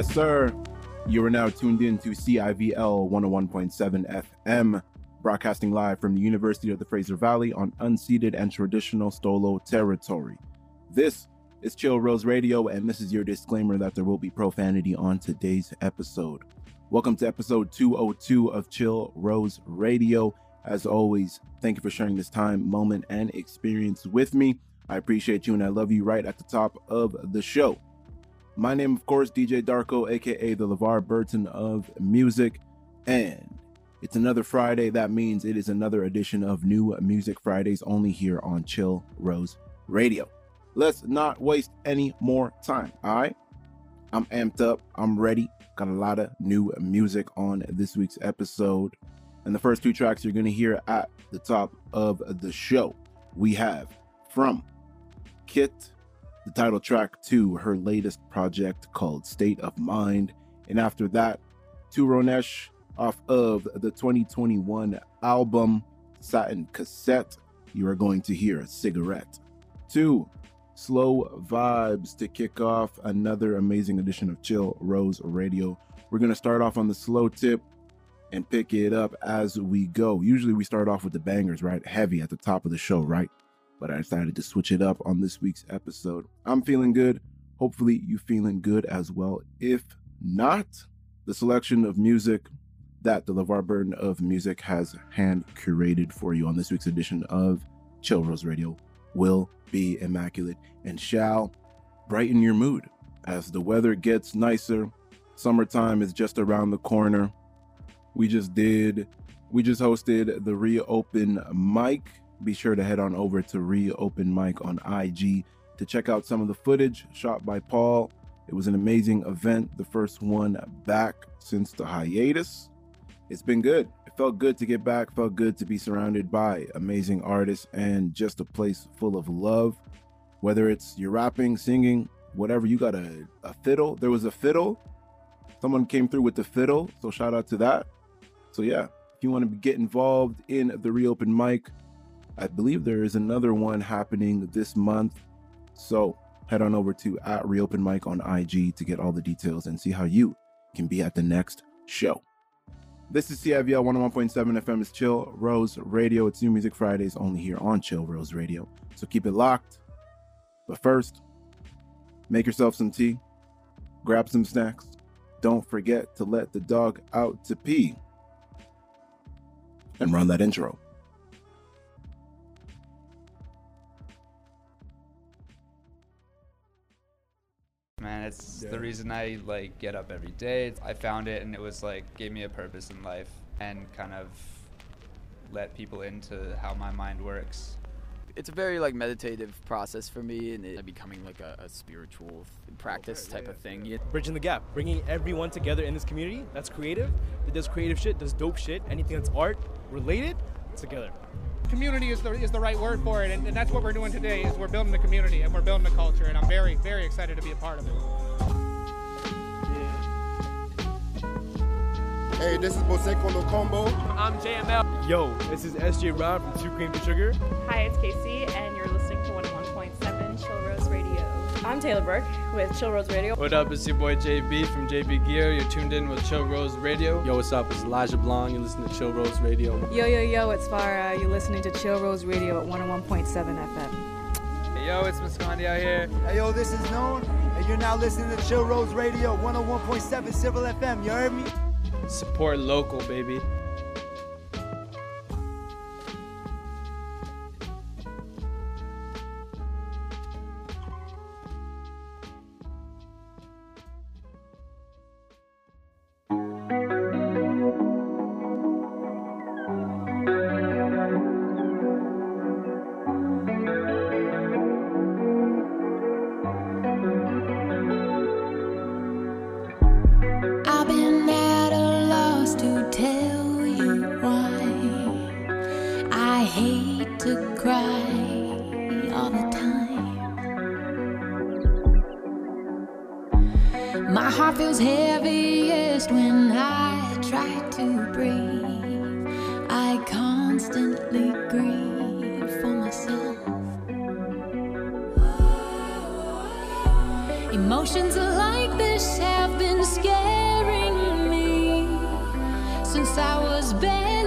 Yes, sir. You are now tuned in to CIVL 101.7 FM, broadcasting live from the University of the Fraser Valley on unceded and traditional Stolo territory. This is Chill Rose Radio, and this is your disclaimer that there will be profanity on today's episode. Welcome to episode 202 of Chill Rose Radio. As always, thank you for sharing this time, moment, and experience with me. I appreciate you and I love you right at the top of the show. My name, of course, DJ Darko, aka the LeVar Burton of music. And it's another Friday. That means it is another edition of New Music Fridays only here on Chill Rose Radio. Let's not waste any more time. All right. I'm amped up. I'm ready. Got a lot of new music on this week's episode. And the first two tracks you're going to hear at the top of the show, we have from Kit the title track to her latest project called State of Mind. And after that, to Ronesh off of the 2021 album Satin Cassette, you are going to hear Cigarette. Two, Slow Vibes to kick off another amazing edition of Chill Rose Radio. We're going to start off on the slow tip and pick it up as we go. Usually we start off with the bangers, right? Heavy at the top of the show, right? But I decided to switch it up on this week's episode. I'm feeling good. Hopefully, you feeling good as well. If not, the selection of music that the LeVar Burton of Music has hand curated for you on this week's edition of Chill Rose Radio will be immaculate and shall brighten your mood as the weather gets nicer. Summertime is just around the corner. We just did, we just hosted the reopen mic be sure to head on over to Reopen Mic on IG to check out some of the footage shot by Paul. It was an amazing event, the first one back since the hiatus. It's been good. It felt good to get back, felt good to be surrounded by amazing artists and just a place full of love. Whether it's you're rapping, singing, whatever, you got a, a fiddle. There was a fiddle. Someone came through with the fiddle, so shout out to that. So, yeah, if you want to get involved in the reopen mic, I believe there is another one happening this month. So head on over to at Reopen Mic on IG to get all the details and see how you can be at the next show. This is CIVL 101.7 FM is Chill Rose Radio. It's New Music Fridays only here on Chill Rose Radio. So keep it locked. But first, make yourself some tea, grab some snacks. Don't forget to let the dog out to pee. And run that intro. Man, it's yeah. the reason I like get up every day. I found it and it was like gave me a purpose in life and kind of let people into how my mind works. It's a very like meditative process for me and it becoming like a, a spiritual oh, practice type yeah, of thing. Yeah. Bridging the gap, bringing everyone together in this community that's creative, that does creative shit, does dope shit, anything that's art related, together community is the, is the right word for it, and, and that's what we're doing today. Is we're building the community and we're building the culture, and I'm very very excited to be a part of it. Hey, this is Moseko Locombo. I'm JML. Yo, this is SJ Rob from Two Cream to Sugar. Hi, it's Casey, and you're listening I'm Taylor Burke with Chill Rose Radio. What up? It's your boy JB from JB Gear. You're tuned in with Chill Rose Radio. Yo, what's up? It's Elijah Blanc. You're listening to Chill Rose Radio. Yo, yo, yo, it's Farah. You're listening to Chill Rose Radio at 101.7 FM. Hey, yo, it's Muscondi out here. Hey, yo, this is Known, and you're now listening to Chill Rose Radio 101.7 Civil FM. You heard me? Support local, baby. My heart feels heaviest when I try to breathe. I constantly grieve for myself. Emotions like this have been scaring me since I was baby.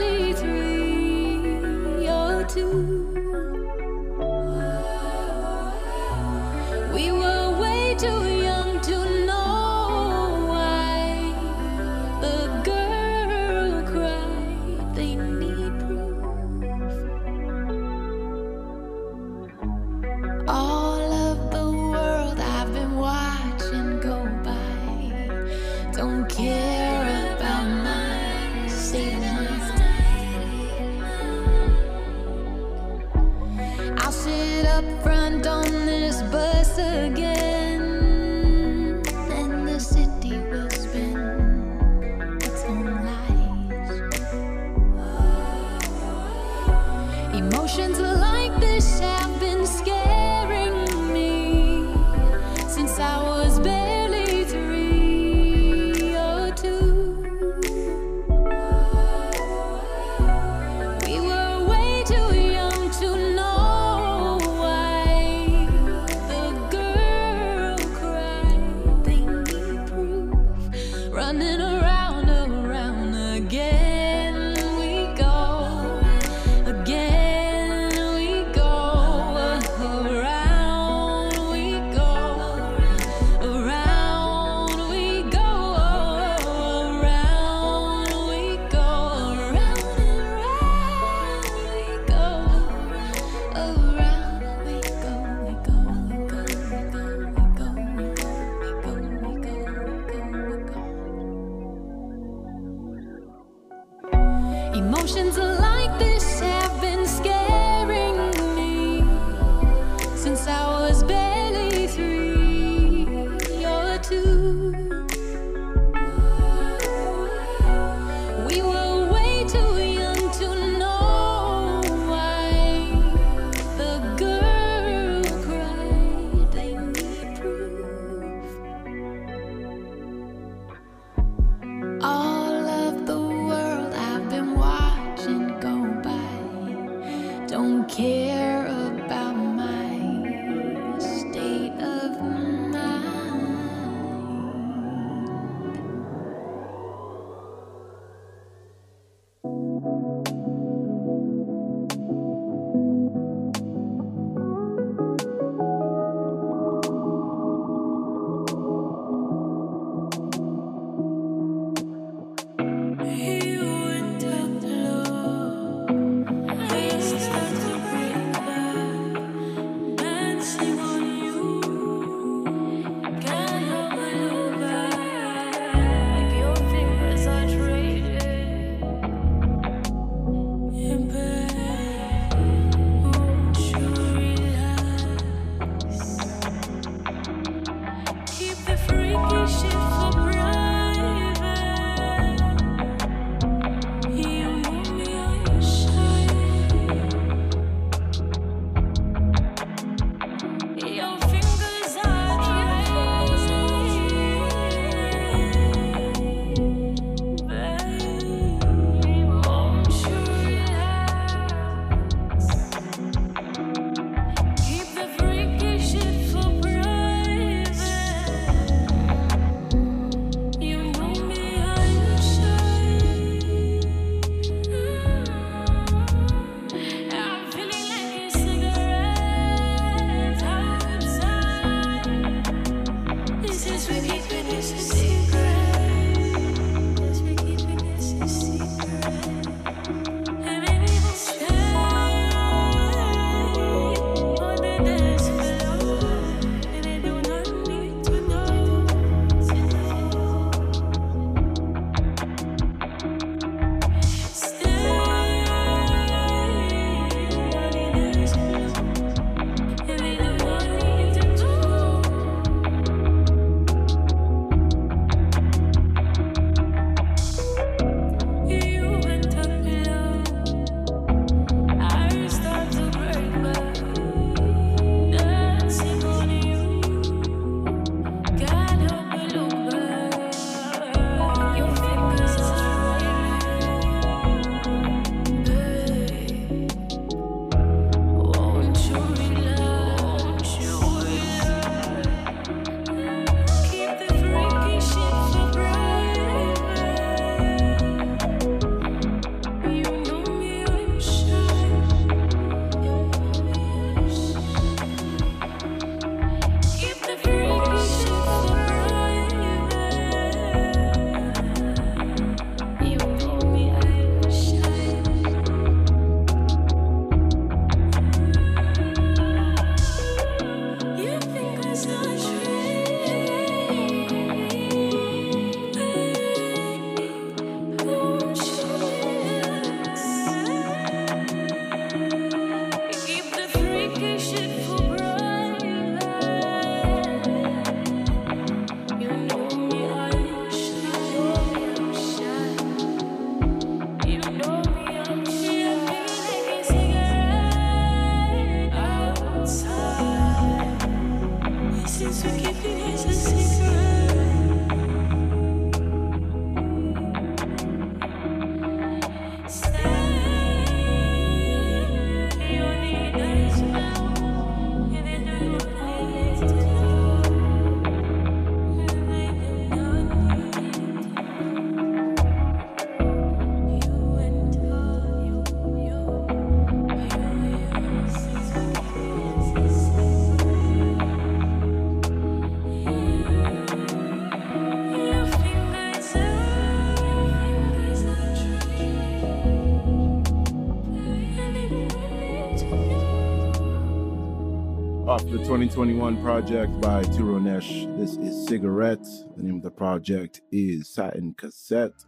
off the 2021 project by Turonesh. This is Cigarette. The name of the project is Satin Cassette.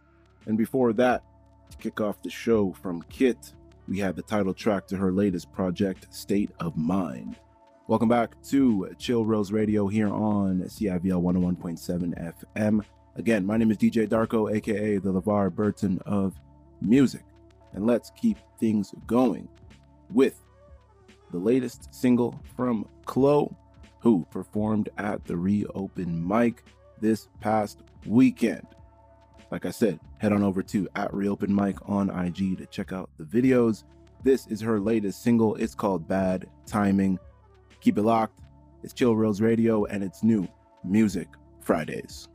And before that, to kick off the show from Kit, we had the title track to her latest project, State of Mind. Welcome back to Chill Rose Radio here on CIVL 101.7 FM. Again, my name is DJ Darko, aka the LeVar Burton of music. And let's keep things going with the latest single from Klo, who performed at the reopen mic this past weekend. Like I said, head on over to at reopen mic on IG to check out the videos. This is her latest single. It's called Bad Timing. Keep it locked. It's Chill Rose Radio and it's new Music Fridays.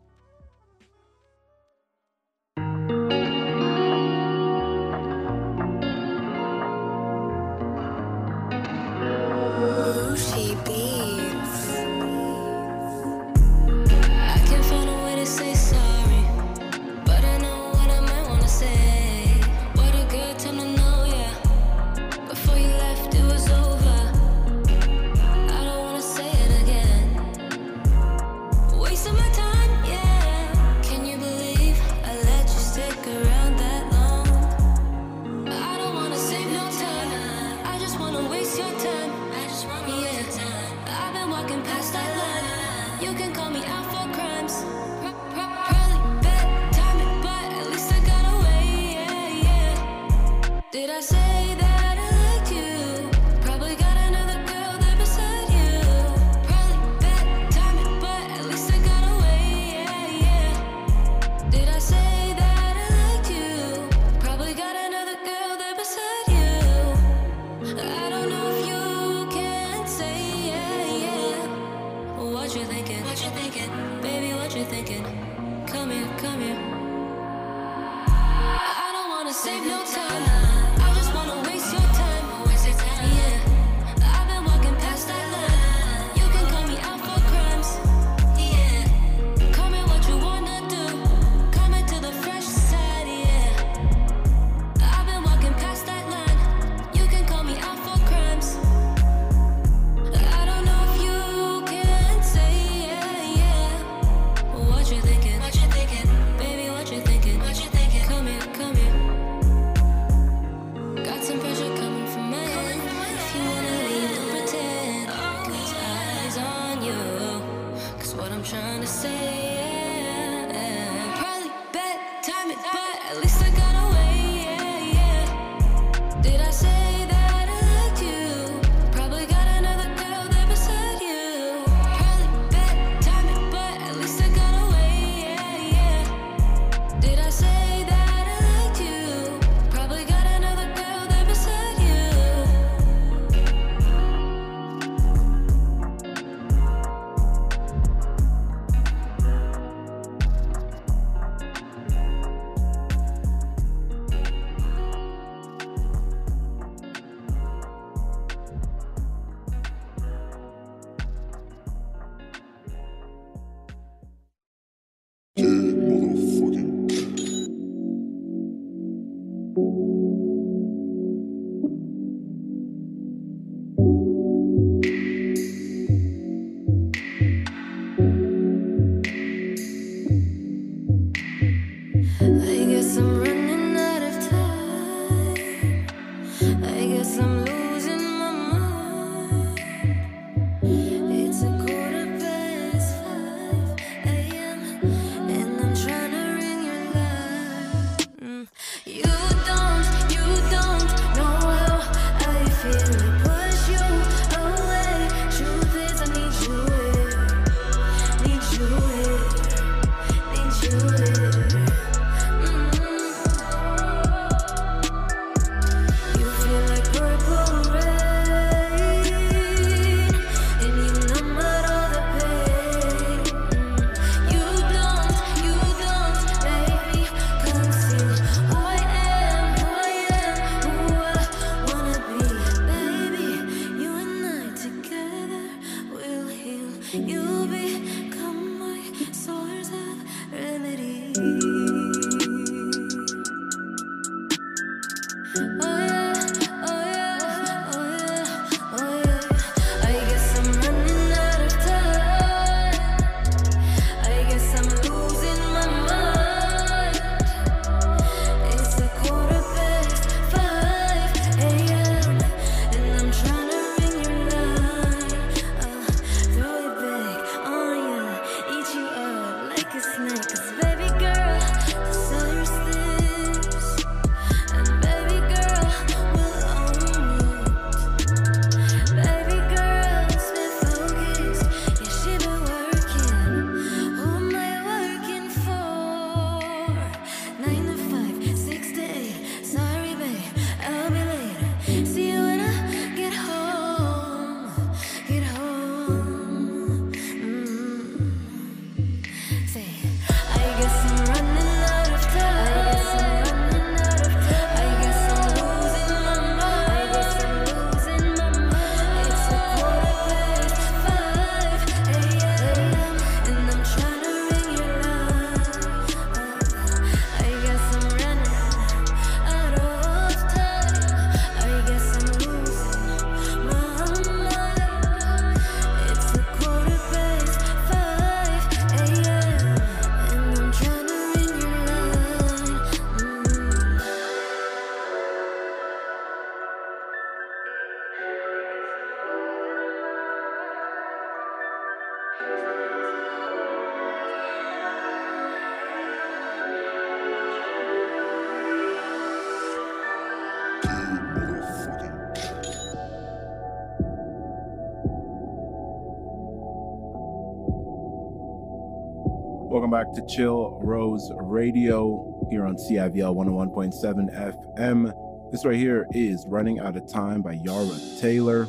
Welcome back to Chill Rose Radio here on CIVL 101.7 FM. This right here is Running Out of Time by Yara Taylor.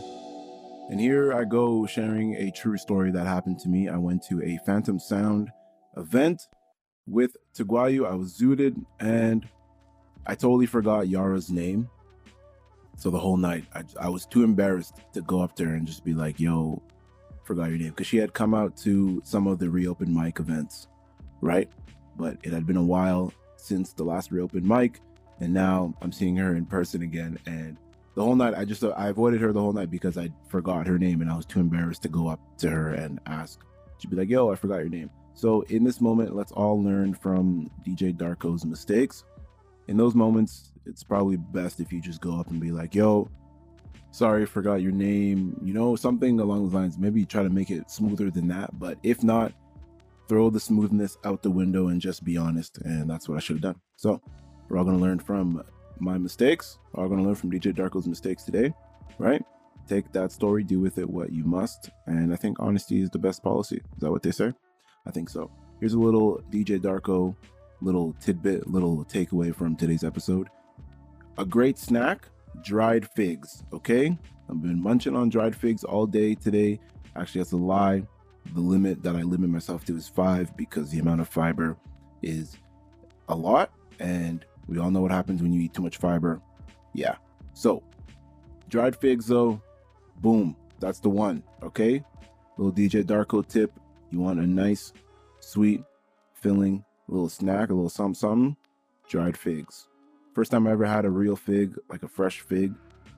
And here I go sharing a true story that happened to me. I went to a Phantom Sound event with Taguayu. I was zooted and I totally forgot Yara's name. So the whole night, I, I was too embarrassed to go up there and just be like, yo, forgot your name. Because she had come out to some of the reopen mic events, right? But it had been a while since the last reopened mic. And now I'm seeing her in person again. And the whole night, I just, I avoided her the whole night because I forgot her name and I was too embarrassed to go up to her and ask. She'd be like, yo, I forgot your name. So in this moment, let's all learn from DJ Darko's mistakes. In those moments, it's probably best if you just go up and be like, yo, sorry, forgot your name, you know, something along those lines. Maybe try to make it smoother than that. But if not, throw the smoothness out the window and just be honest. And that's what I should have done. So we're all going to learn from my mistakes. We're all going to learn from DJ Darko's mistakes today, right? Take that story, do with it what you must. And I think honesty is the best policy. Is that what they say? I think so. Here's a little DJ Darko, little tidbit, little takeaway from today's episode. A great snack, dried figs. Okay, I've been munching on dried figs all day today. Actually, that's a lie. The limit that I limit myself to is five because the amount of fiber is a lot, and we all know what happens when you eat too much fiber. Yeah. So, dried figs, though, boom, that's the one. Okay, little DJ Darko tip you want a nice, sweet, filling little snack, a little something, something, dried figs. First time I ever had a real fig, like a fresh fig,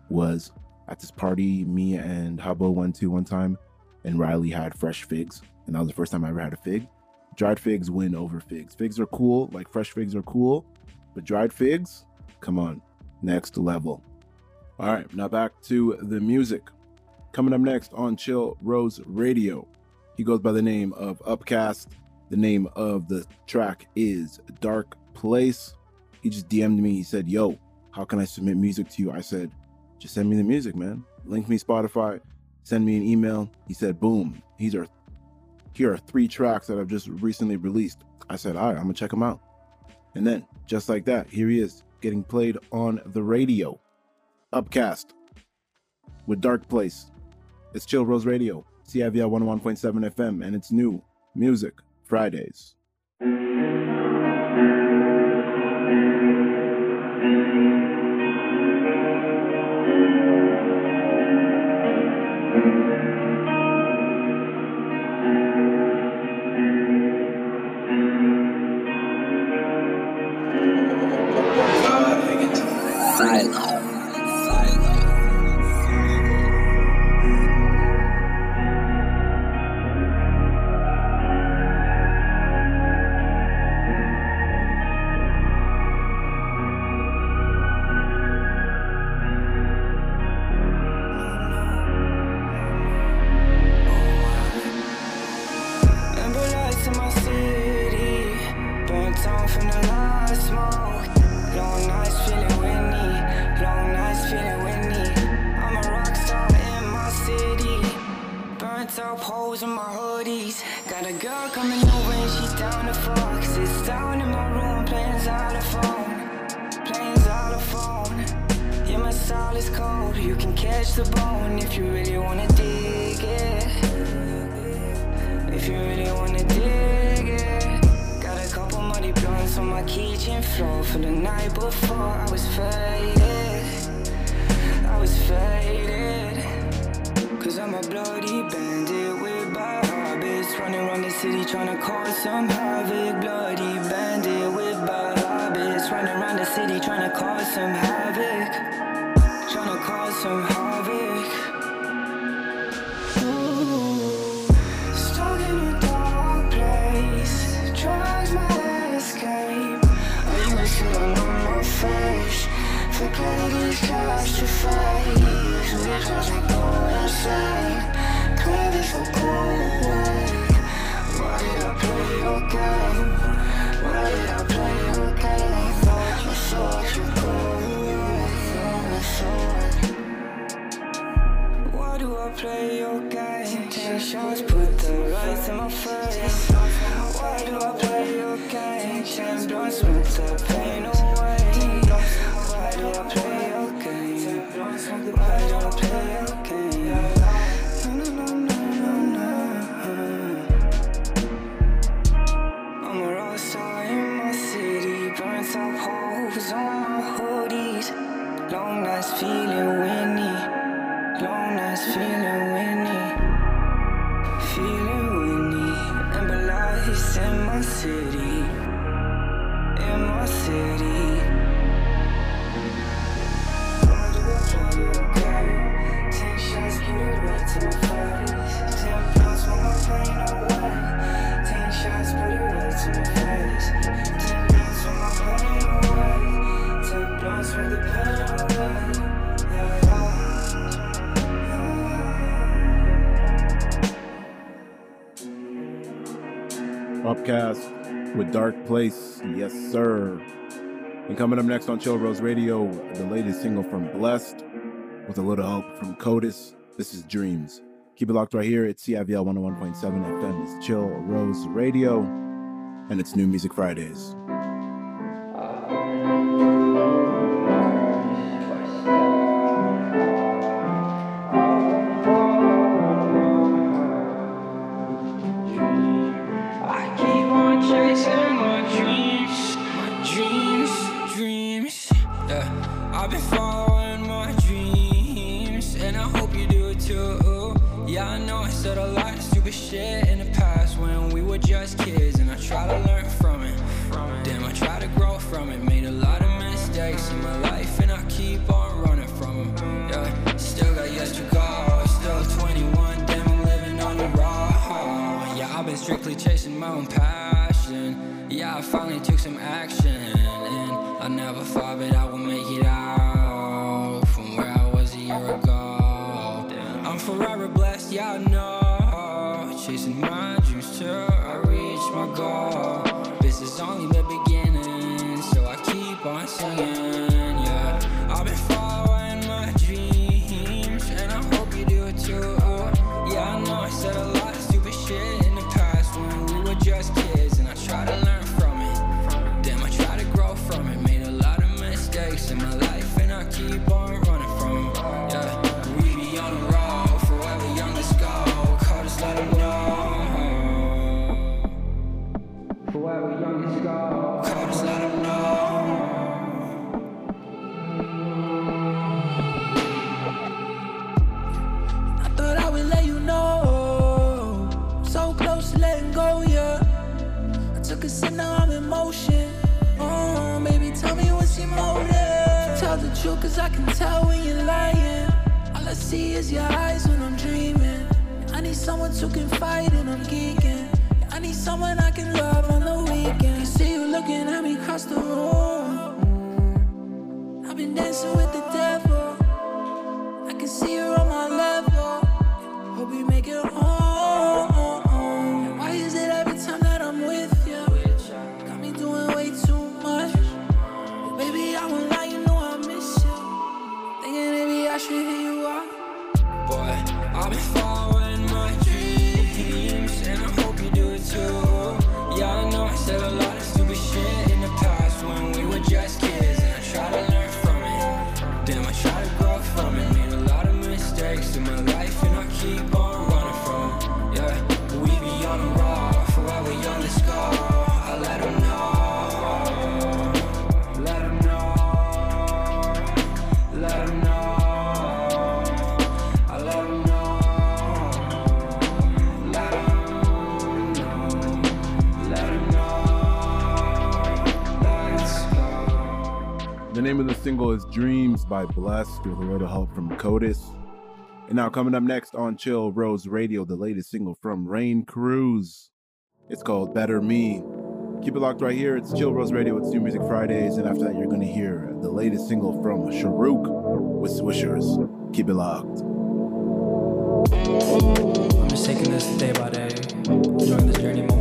was at this party me and Hubbo went to one time, and Riley had fresh figs. And that was the first time I ever had a fig. Dried figs win over figs. Figs are cool, like fresh figs are cool, but dried figs, come on, next level. All right, now back to the music. Coming up next on Chill Rose Radio. He goes by the name of Upcast. The name of the track is Dark Place. He just DM'd me. He said, Yo, how can I submit music to you? I said, Just send me the music, man. Link me Spotify, send me an email. He said, Boom. These are here are three tracks that I've just recently released. I said, All right, I'm gonna check them out. And then, just like that, here he is getting played on the radio. Upcast with Dark Place. It's Chill Rose Radio. CIVL 101.7 FM, and it's new music Fridays. Game? Champions with the pain away. Why do I play your game? Why do Dark Place. Yes, sir. And coming up next on Chill Rose Radio, the latest single from Blessed with a little help from Codis. This is Dreams. Keep it locked right here. It's CIVL 101.7 FM. It's Chill Rose Radio, and it's New Music Fridays. Shit in the past when we were just kids, and I try to learn from it. Damn, I try to grow from it. Made a lot of mistakes in my life, and I keep on running from them. Yeah, still got years to go. Still 21, damn, I'm living on the road. Yeah, I've been strictly chasing my own passion. Yeah, I finally took some action, and I never thought that I would make it out I can tell when you're lying. All I see is your eyes when I'm dreaming. I need someone to confide in, I'm geeking. I need someone I can love on the weekend. I see you looking at me across the room. I've been dancing with the devil. By Blessed with a little help from Codis. And now coming up next on Chill Rose Radio, the latest single from Rain Cruz. It's called Better Me. Keep it locked right here. It's Chill Rose Radio. It's New Music Fridays. And after that, you're going to hear the latest single from Sharuk with Swishers. Keep it locked. I'm just taking this day by day, enjoying this journey moment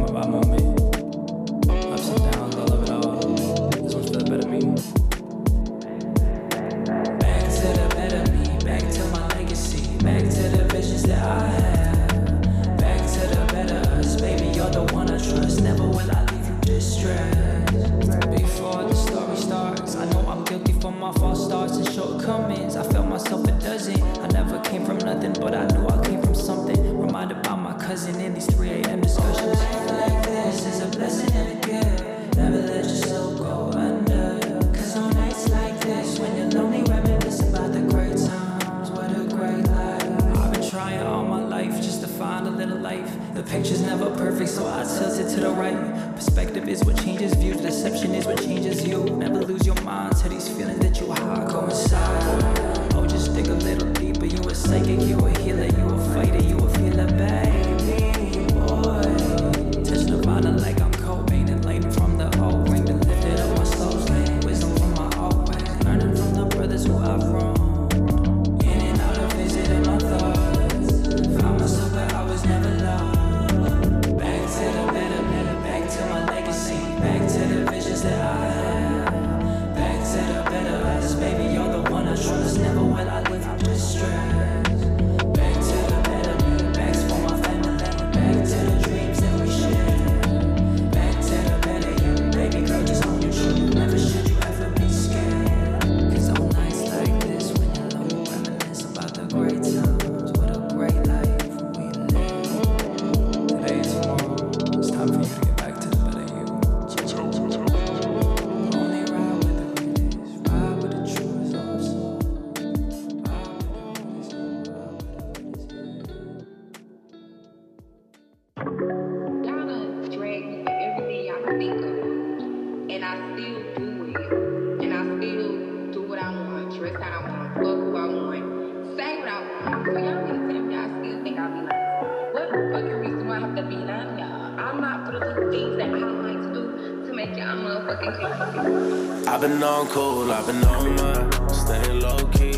dress how I want, look who I want, say what I want. So y'all need to tell me y'all still think I'll be nice. What fucking reason do I have to be y'all? I'm not gonna do things that I like to do to make y'all motherfucking crazy. I've been on cool, I've been on my, staying low key.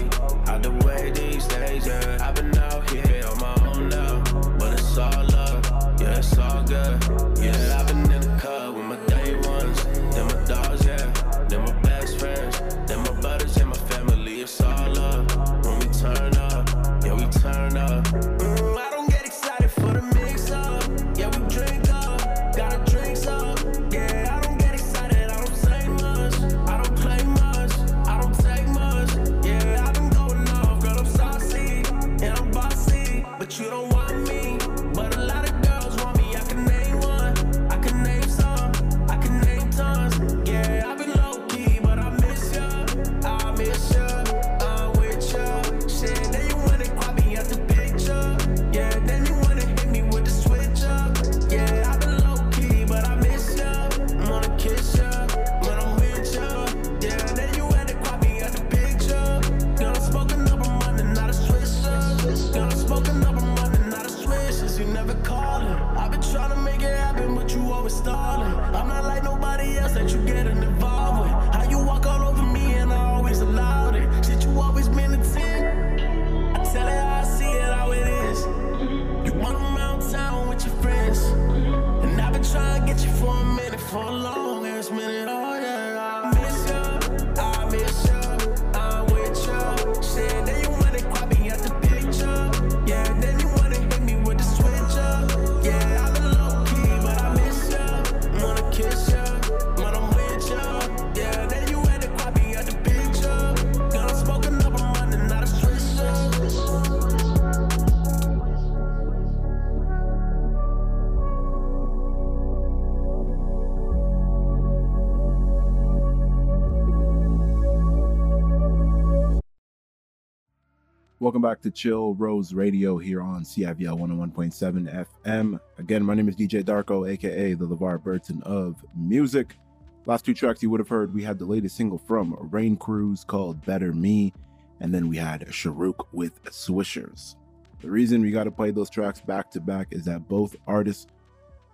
Welcome back to Chill Rose Radio here on CIVL 101.7 FM. Again, my name is DJ Darko, aka the LeVar Burton of music. Last two tracks you would have heard, we had the latest single from Rain Cruise called Better Me, and then we had Sharouk with Swishers. The reason we got to play those tracks back to back is that both artists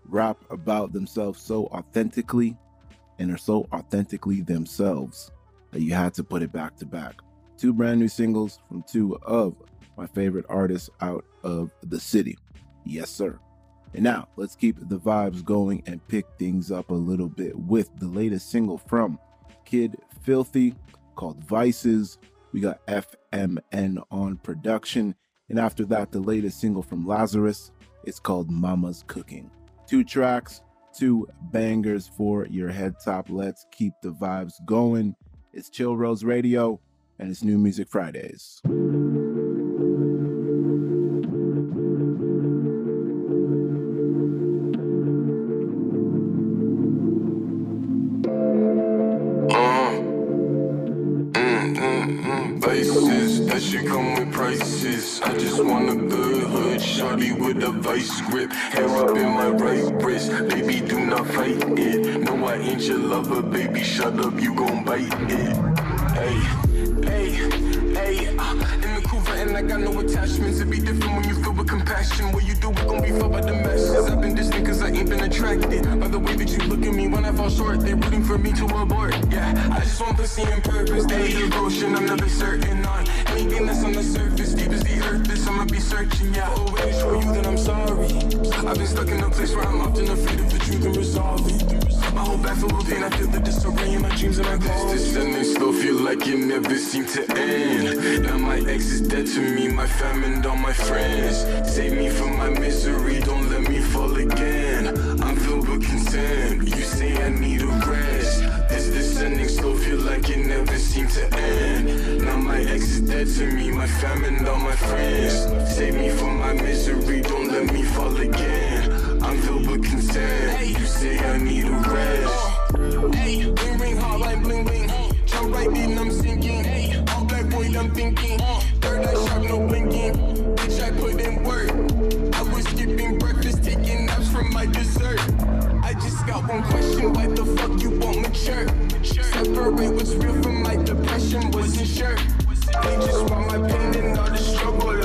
rap about themselves so authentically and are so authentically themselves that you had to put it back to back two brand new singles from two of my favorite artists out of the city. Yes, sir. And now let's keep the vibes going and pick things up a little bit with the latest single from Kid Filthy called Vices. We got FMN on production. And after that, the latest single from Lazarus. It's called Mama's Cooking. Two tracks, two bangers for your head top. Let's keep the vibes going. It's Chill Rose Radio and it's New Music Fridays. Faces, that shit come with prices. I just want a good hood, shawty with a vice grip. Hair up in my right wrist, baby, do not fight it. No, I ain't your lover, baby, shut up, you gon' bite it. Hey and I got no attachments. It be different when you feel with compassion. What you do, we gon' be felt by the masses. I've been distant cause I ain't been attracted by the way that you look at me when I fall short. They rooting for me to abort. Yeah, I just want pussy and purpose. They devotion, I'm never certain on anything that's on the surface. Deep as the earth is, I'ma be searching. Yeah, always show you that I'm sorry. I've been stuck in a place where I'm often afraid of the truth and resolve it. My back full of pain, I feel the disarray in my dreams and my. This descending still feel like it never seemed to end. Now my ex is dead to me, my family and all my friends. Save me from my misery, don't let me fall again. I'm filled with concern, you say I need a rest. This descending still feel like it never seemed to end. Now my ex is dead to me, my family and all my friends. Save me from my misery, don't let me fall again. I'm with concern, you say I need a rest. Uh, hey, ring ring hard like bling bling. Jump right in, I'm sinking. Hey, all black boy, I'm thinking. Uh. Third eye sharp, no blinking. Bitch, I put in work. I was skipping breakfast, taking naps from my dessert. I just got one question, why the fuck you won't mature? Separate what's real from my depression, wasn't sure. They just want my pain and all the struggle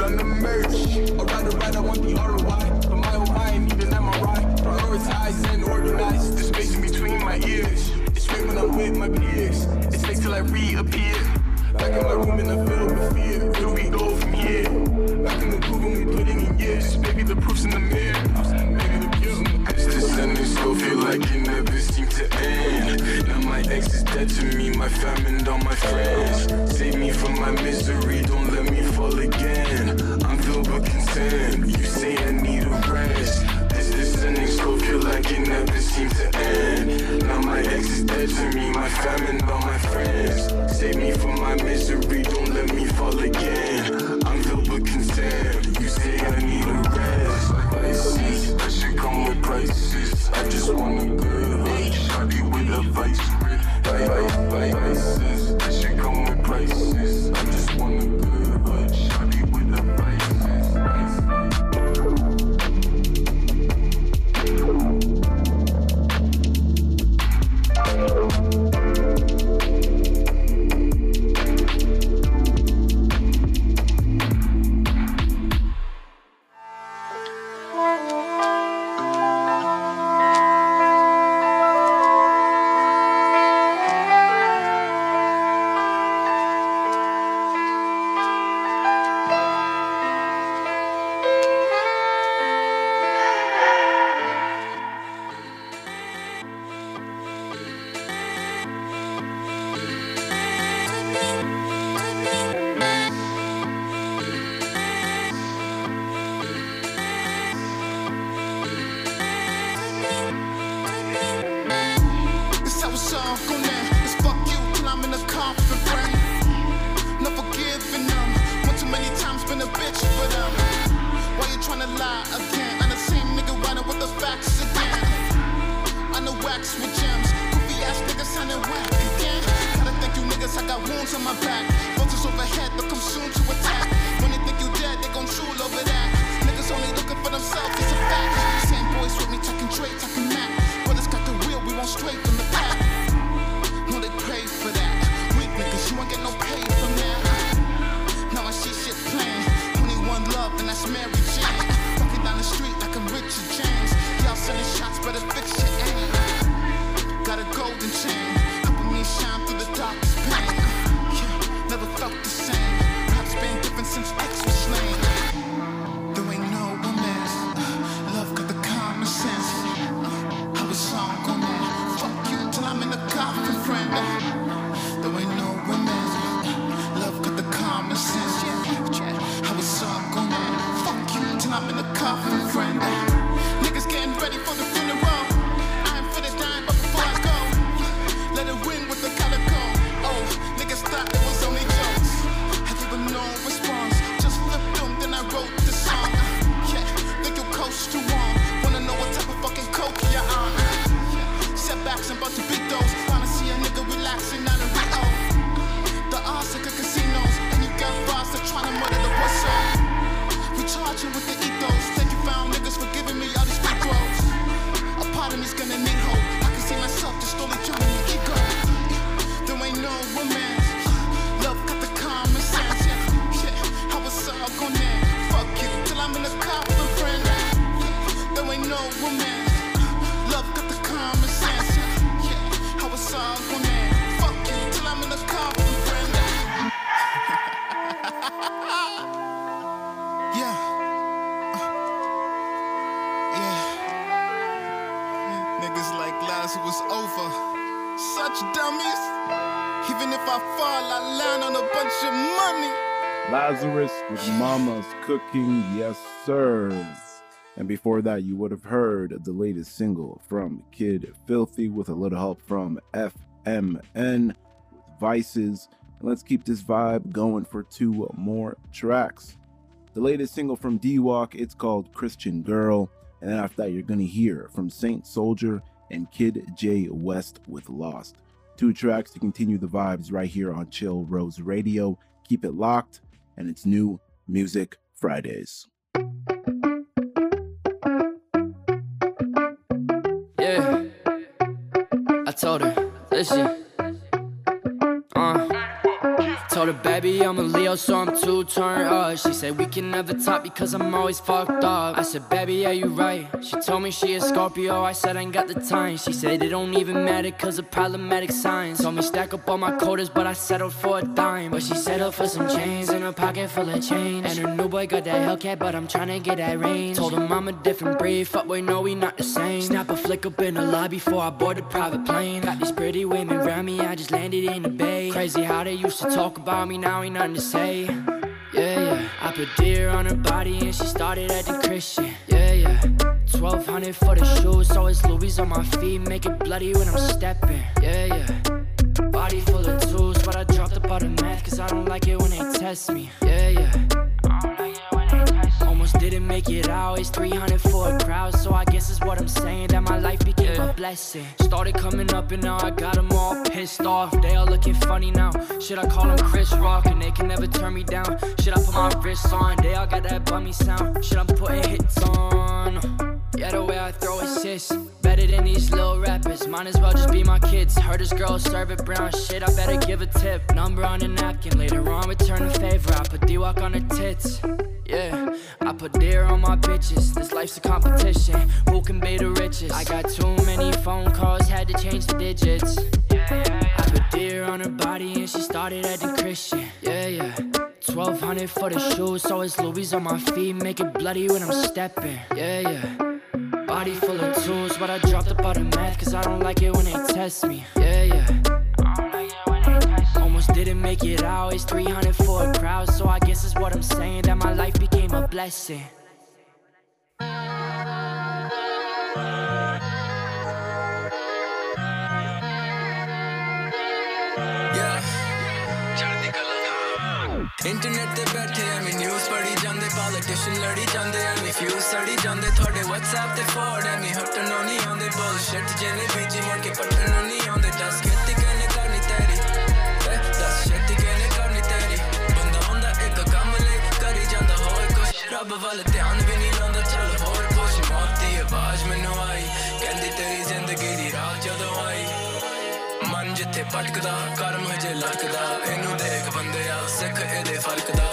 It's fake lie again? I'm the same nigga running with the facts again. I know wax with gems. Goofy ass niggas sounding whack again. Gotta thank you niggas, I got wounds on my back. Vultures overhead, they'll come soon to attack. When they think you dead, they gon' drool over that. Niggas only looking for themselves, it's a fact. Same boys with me talking Dre, talking Mac. Brothers got the wheel, we won't straight from the back. No, they pray for that. Weak niggas, you ain't get no pay from that. Now I see shit plain. Only one love, and that's Mary Sending shots, but it's fiction. Got a golden chain, helping me shine through the darkest pain. Yeah, never felt the same. Perhaps been different since X. I'm in coffin, friend. There ain't no. Love got the common sense. Yeah, how it's all gonna. Fuck you till I'm in coffin, friend. yeah. Uh, yeah. Niggas like Lazarus was over. Such dummies. Even if I fall, I land on a bunch of money. Lazarus with Mama's Cooking, yes, sir. And before that, you would have heard the latest single from Kid Filthy with a little help from FMN with Vices. And let's keep this vibe going for two more tracks. The latest single from D Walk, it's called Christian Girl. And then after that, you're going to hear from Saint Soldier and Kid J West with Lost. Two tracks to continue the vibes right here on Chill Rose Radio. Keep it locked, and it's new Music Fridays. Yeah. I told her, listen. Told her, baby, I'm a Leo, so I'm too turned up. She said, we can never talk because I'm always fucked up. I said, baby, yeah, you right. She told me she a Scorpio. I said, I ain't got the time. She said, it don't even matter because of problematic signs. Told me, stack up all my quotas, but I settled for a dime. But she settled for some chains in a pocket full of change. And her new boy got that Hellcat, but I'm trying to get that range. Told him I'm a different breed. Fuck, boy, no, we not the same. Snap a flick up in the lobby before I board the private plane. Got these pretty women around me, I just landed in the bay. Crazy how they used to talk about me, now ain't nothing to say. Yeah, yeah. I put Dior on her body and she started acting Christian. Yeah, yeah. 1200 for the shoes, always Louis on my feet. Make it bloody when I'm stepping. Yeah, yeah. Body full of tools, but I dropped up out of math, cause I don't like it when they test me. Yeah, yeah. Make it out, it's 300 for a crowd. So I guess it's what I'm saying, that my life became a blessing. Started coming up and now I got them all pissed off. They all looking funny now. Should I call them Chris Rock and they can never turn me down? Should I put my wrists on? They all got that bummy sound. Should I put hits on? Yeah, the way I throw assists. Better than these little rappers. Might as well just be my kids. Heard this girl serve it brown shit. I better give a tip. Number on a napkin. Later on, return a favor. I put D walk on her tits. Yeah, I put Dior on my bitches. This life's a competition. Who can be the richest? I got too many phone calls, had to change the digits. I put Dior on her body and she started acting Christian. Yeah, yeah. 1200 for the shoes, so it's Louis on my feet. Make it bloody when I'm stepping. Yeah, yeah. Body full of tools, but I dropped up out of math, cause I don't like it when they test me. Yeah, yeah. Almost didn't make it out, it's 300 for a crowd, so I guess is what I'm saying, that my life became a blessing. Internet ਤੇ ਬੈਠੇ ਐਵੇਂ news ਪੜੀ ਜਾਂਦੇ politician ਲੜੀ ਜਾਂਦੇ ਐਵੇਂ fuse ਸੜੀ ਜਾਂਦੇ ਤੁਹਾਡੇ WhatsApp ਤੇ ਫੋਰਡ ਐਵੇਂ ਹਟਣੋਂ ਨਹੀਂ ਆਉਂਦੇ ਬੁਲਸ਼ਿਟ ਜਿਹਨੇ ਬੀਜੀ ਮੁੜ ਕੇ ਪੱਟਣੋਂ ਨਹੀਂ ਆਉਂਦੇ ਦੱਸ ਖੇਤੀ ਕਿਹਨੇ ਕਰਨੀ ਤੇਰੀ? ਏ, ਦੱਸ ਛੇਤੀ ਕਿਹਨੇ ਕਰਨੀ ਤੇਰੀ? ਬੰਦਾ ਹੁੰਦਾ ਇੱਕ ਕੰਮ ਲਈ ਕਰੀ ਜਾਂਦਾ ਹੋਰ ਕੁਛ। ਰੱਬ ਵੱਲ ਧਿਆਨ ਵੀ ਨਹੀਂ ਲਾਉਂਦਾ ਚੱਲ ਹੋਰ ਕੁਛ। ਮੌਤ ਦੀ ਆਵਾਜ਼ ਮੈਨੂੰ ਆਈ ਕਹਿੰਦੀ ਤੇਰੀ ਜ਼ਿੰਦਗੀ ਦੀ ਰਾਹ ਜਦੋਂ ਆਈ। ਮਨ ਜਿੱਥੇ ਭਟਕਦਾ ਕਰਮ ਹਜੇ ਲਟਕਦਾ। ਇਹਨੂੰ ਦੇਖ ਬੰਦਿਆ ਸਿੱਖ ਇਹਦੇ ਫ਼ਰਕ ਦਾ।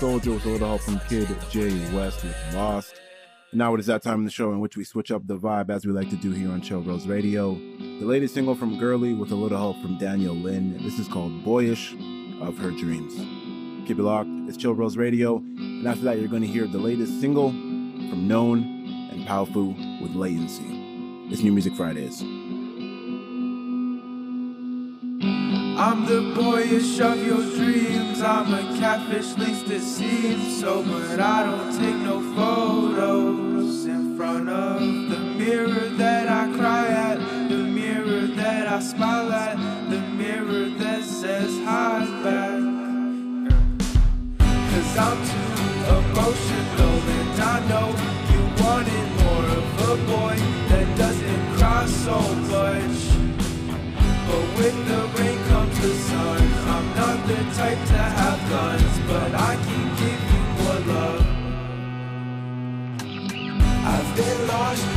Soldier with a little help from Kid J West with Lost. Now it is that time in the show in which we switch up the vibe as we like to do here on Chill Rose Radio. The latest single from Girly with a little help from Daniel Lynn. This is called Boyish of Her Dreams. Keep it locked. It's Chill Rose Radio. And after that, you're going to hear the latest single from Known and Powfu with Latency. It's New Music Fridays. I'm the boyish of your dreams. I'm a catfish, least it seems so. But I don't take no photos in front of the mirror that I cry at, the mirror that I smile at, the mirror that says hi back. Cause I'm too emotional, and I know you wanted more of a boy that doesn't cry so much. But when the the type to have guns, but I can give you more love. I've been lost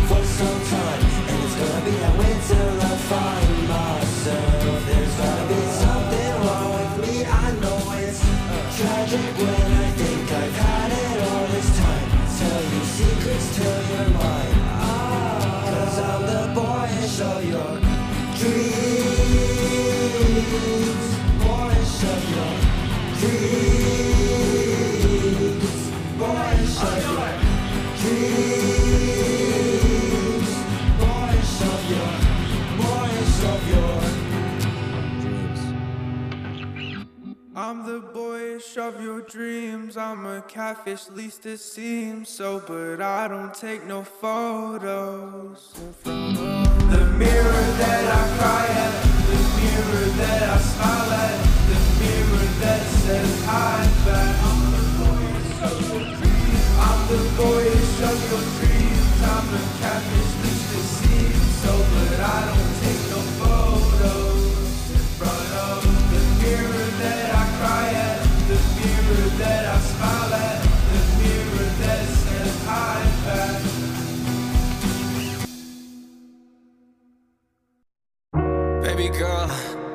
I'm the boyish of your dreams. I'm a catfish, least it seems so. But I don't take no photos. The mirror that I cry at, the mirror that I smile at, the mirror that says hi back. I'm the boyish of your dreams. I'm the boyish of your dreams. I'm a catfish,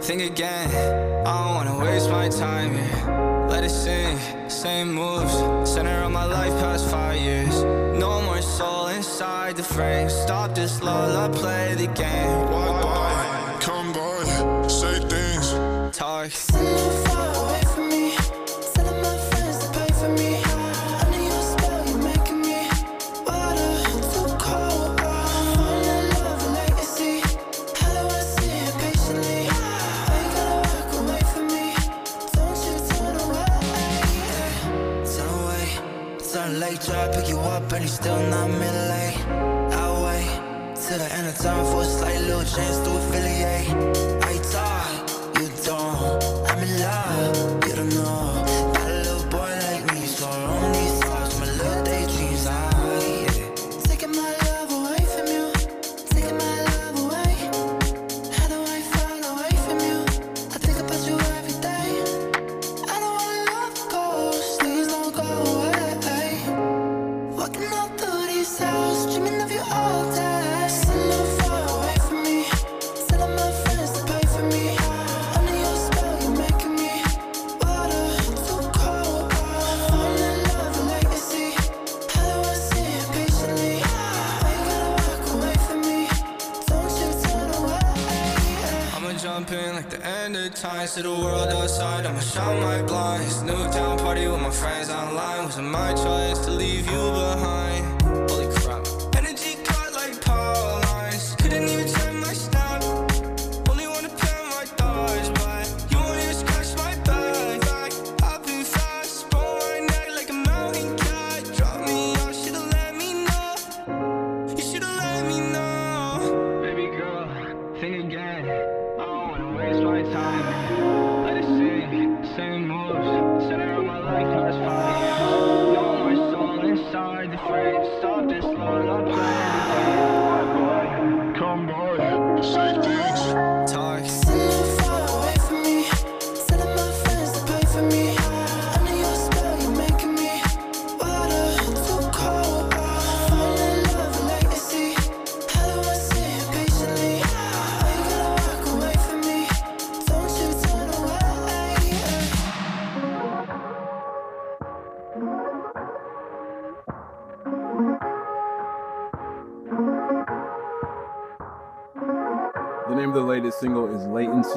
think again. I don't wanna waste my time here. Let it sink, same moves. Center of my life past five years. No more soul inside the frame. Stop this lull, I play the game. Walk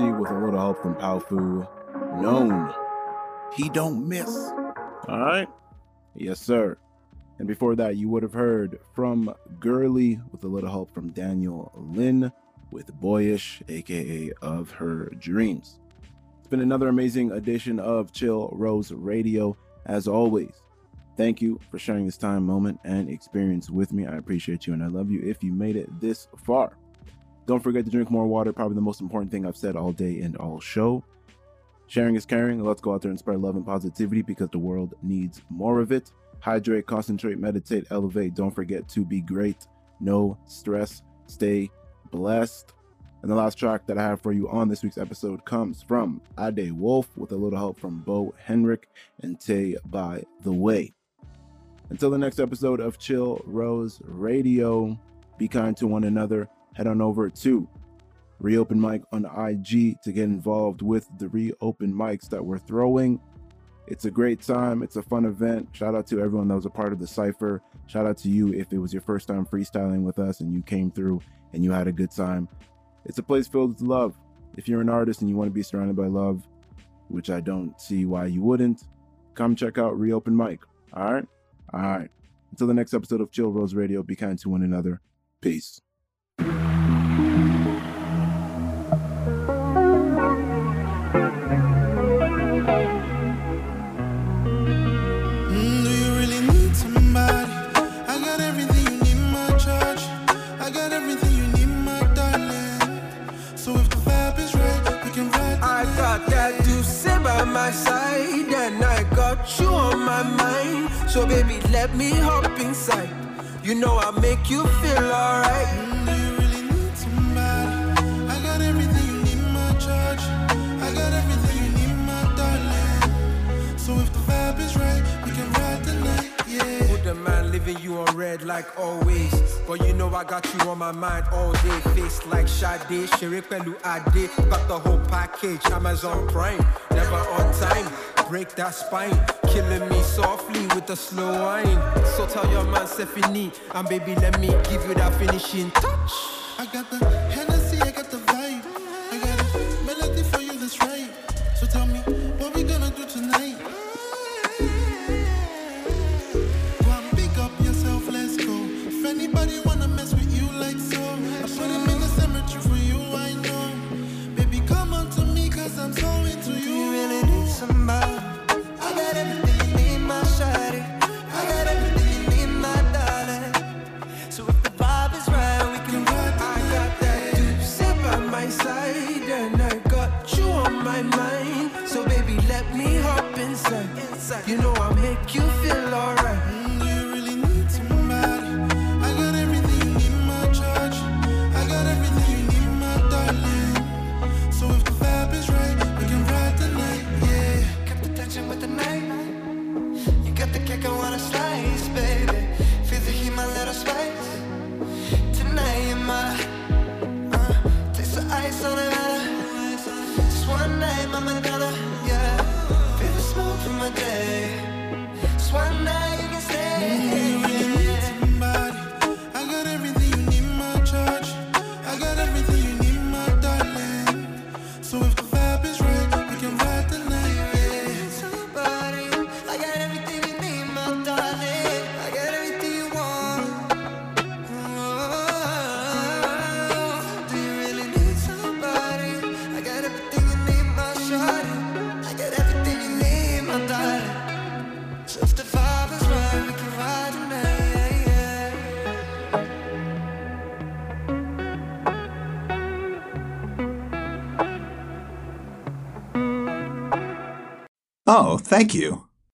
With a little help from Powfu. Known. He don't miss. All right? Yes, sir. And before that, you would have heard from Girly with a little help from Daniel Lynn with Boyish, aka Of Her Dreams. It's been another amazing edition of Chill Rose Radio. As always, thank you for sharing this time, moment, and experience with me. I appreciate you and I love you if you made it this far. Don't forget to drink more water, probably the most important thing I've said all day and all show. Sharing is caring. Let's go out there and spread love and positivity because the world needs more of it. Hydrate, concentrate, meditate, elevate. Don't forget to be great. No stress. Stay blessed. And the last track that I have for you on this week's episode comes from Ade Wolf with a little help from Bo Henrik and Tay by the Way. Until the next episode of Chill Rose Radio, be kind to one another. Head on over to Reopen Mic on IG to get involved with the reopen mics that we're throwing. It's a great time. It's a fun event. Shout out to everyone that was a part of the cipher. Shout out to you if it was your first time freestyling with us and you came through and you had a good time. It's a place filled with love. If you're an artist and you want to be surrounded by love, which I don't see why you wouldn't, come check out Reopen Mic. All right? All right. Until the next episode of Chill Rose Radio, be kind to one another. Peace. Side, and I got you on my mind. So baby, let me hop inside. You know I make you feel alright. Mm, you really need somebody? I got everything you need, my charge. I got everything you need, my darling. So if the vibe is right, the man leaving you on read like always. But you know I got you on my mind all day. Face like Sade, Shere Pelu Ade. Got the whole package, Amazon Prime. Never on time, break that spine. Killing me softly with a slow wine. So tell your man Stephanie, and baby let me give you that finishing touch. I got the thank you.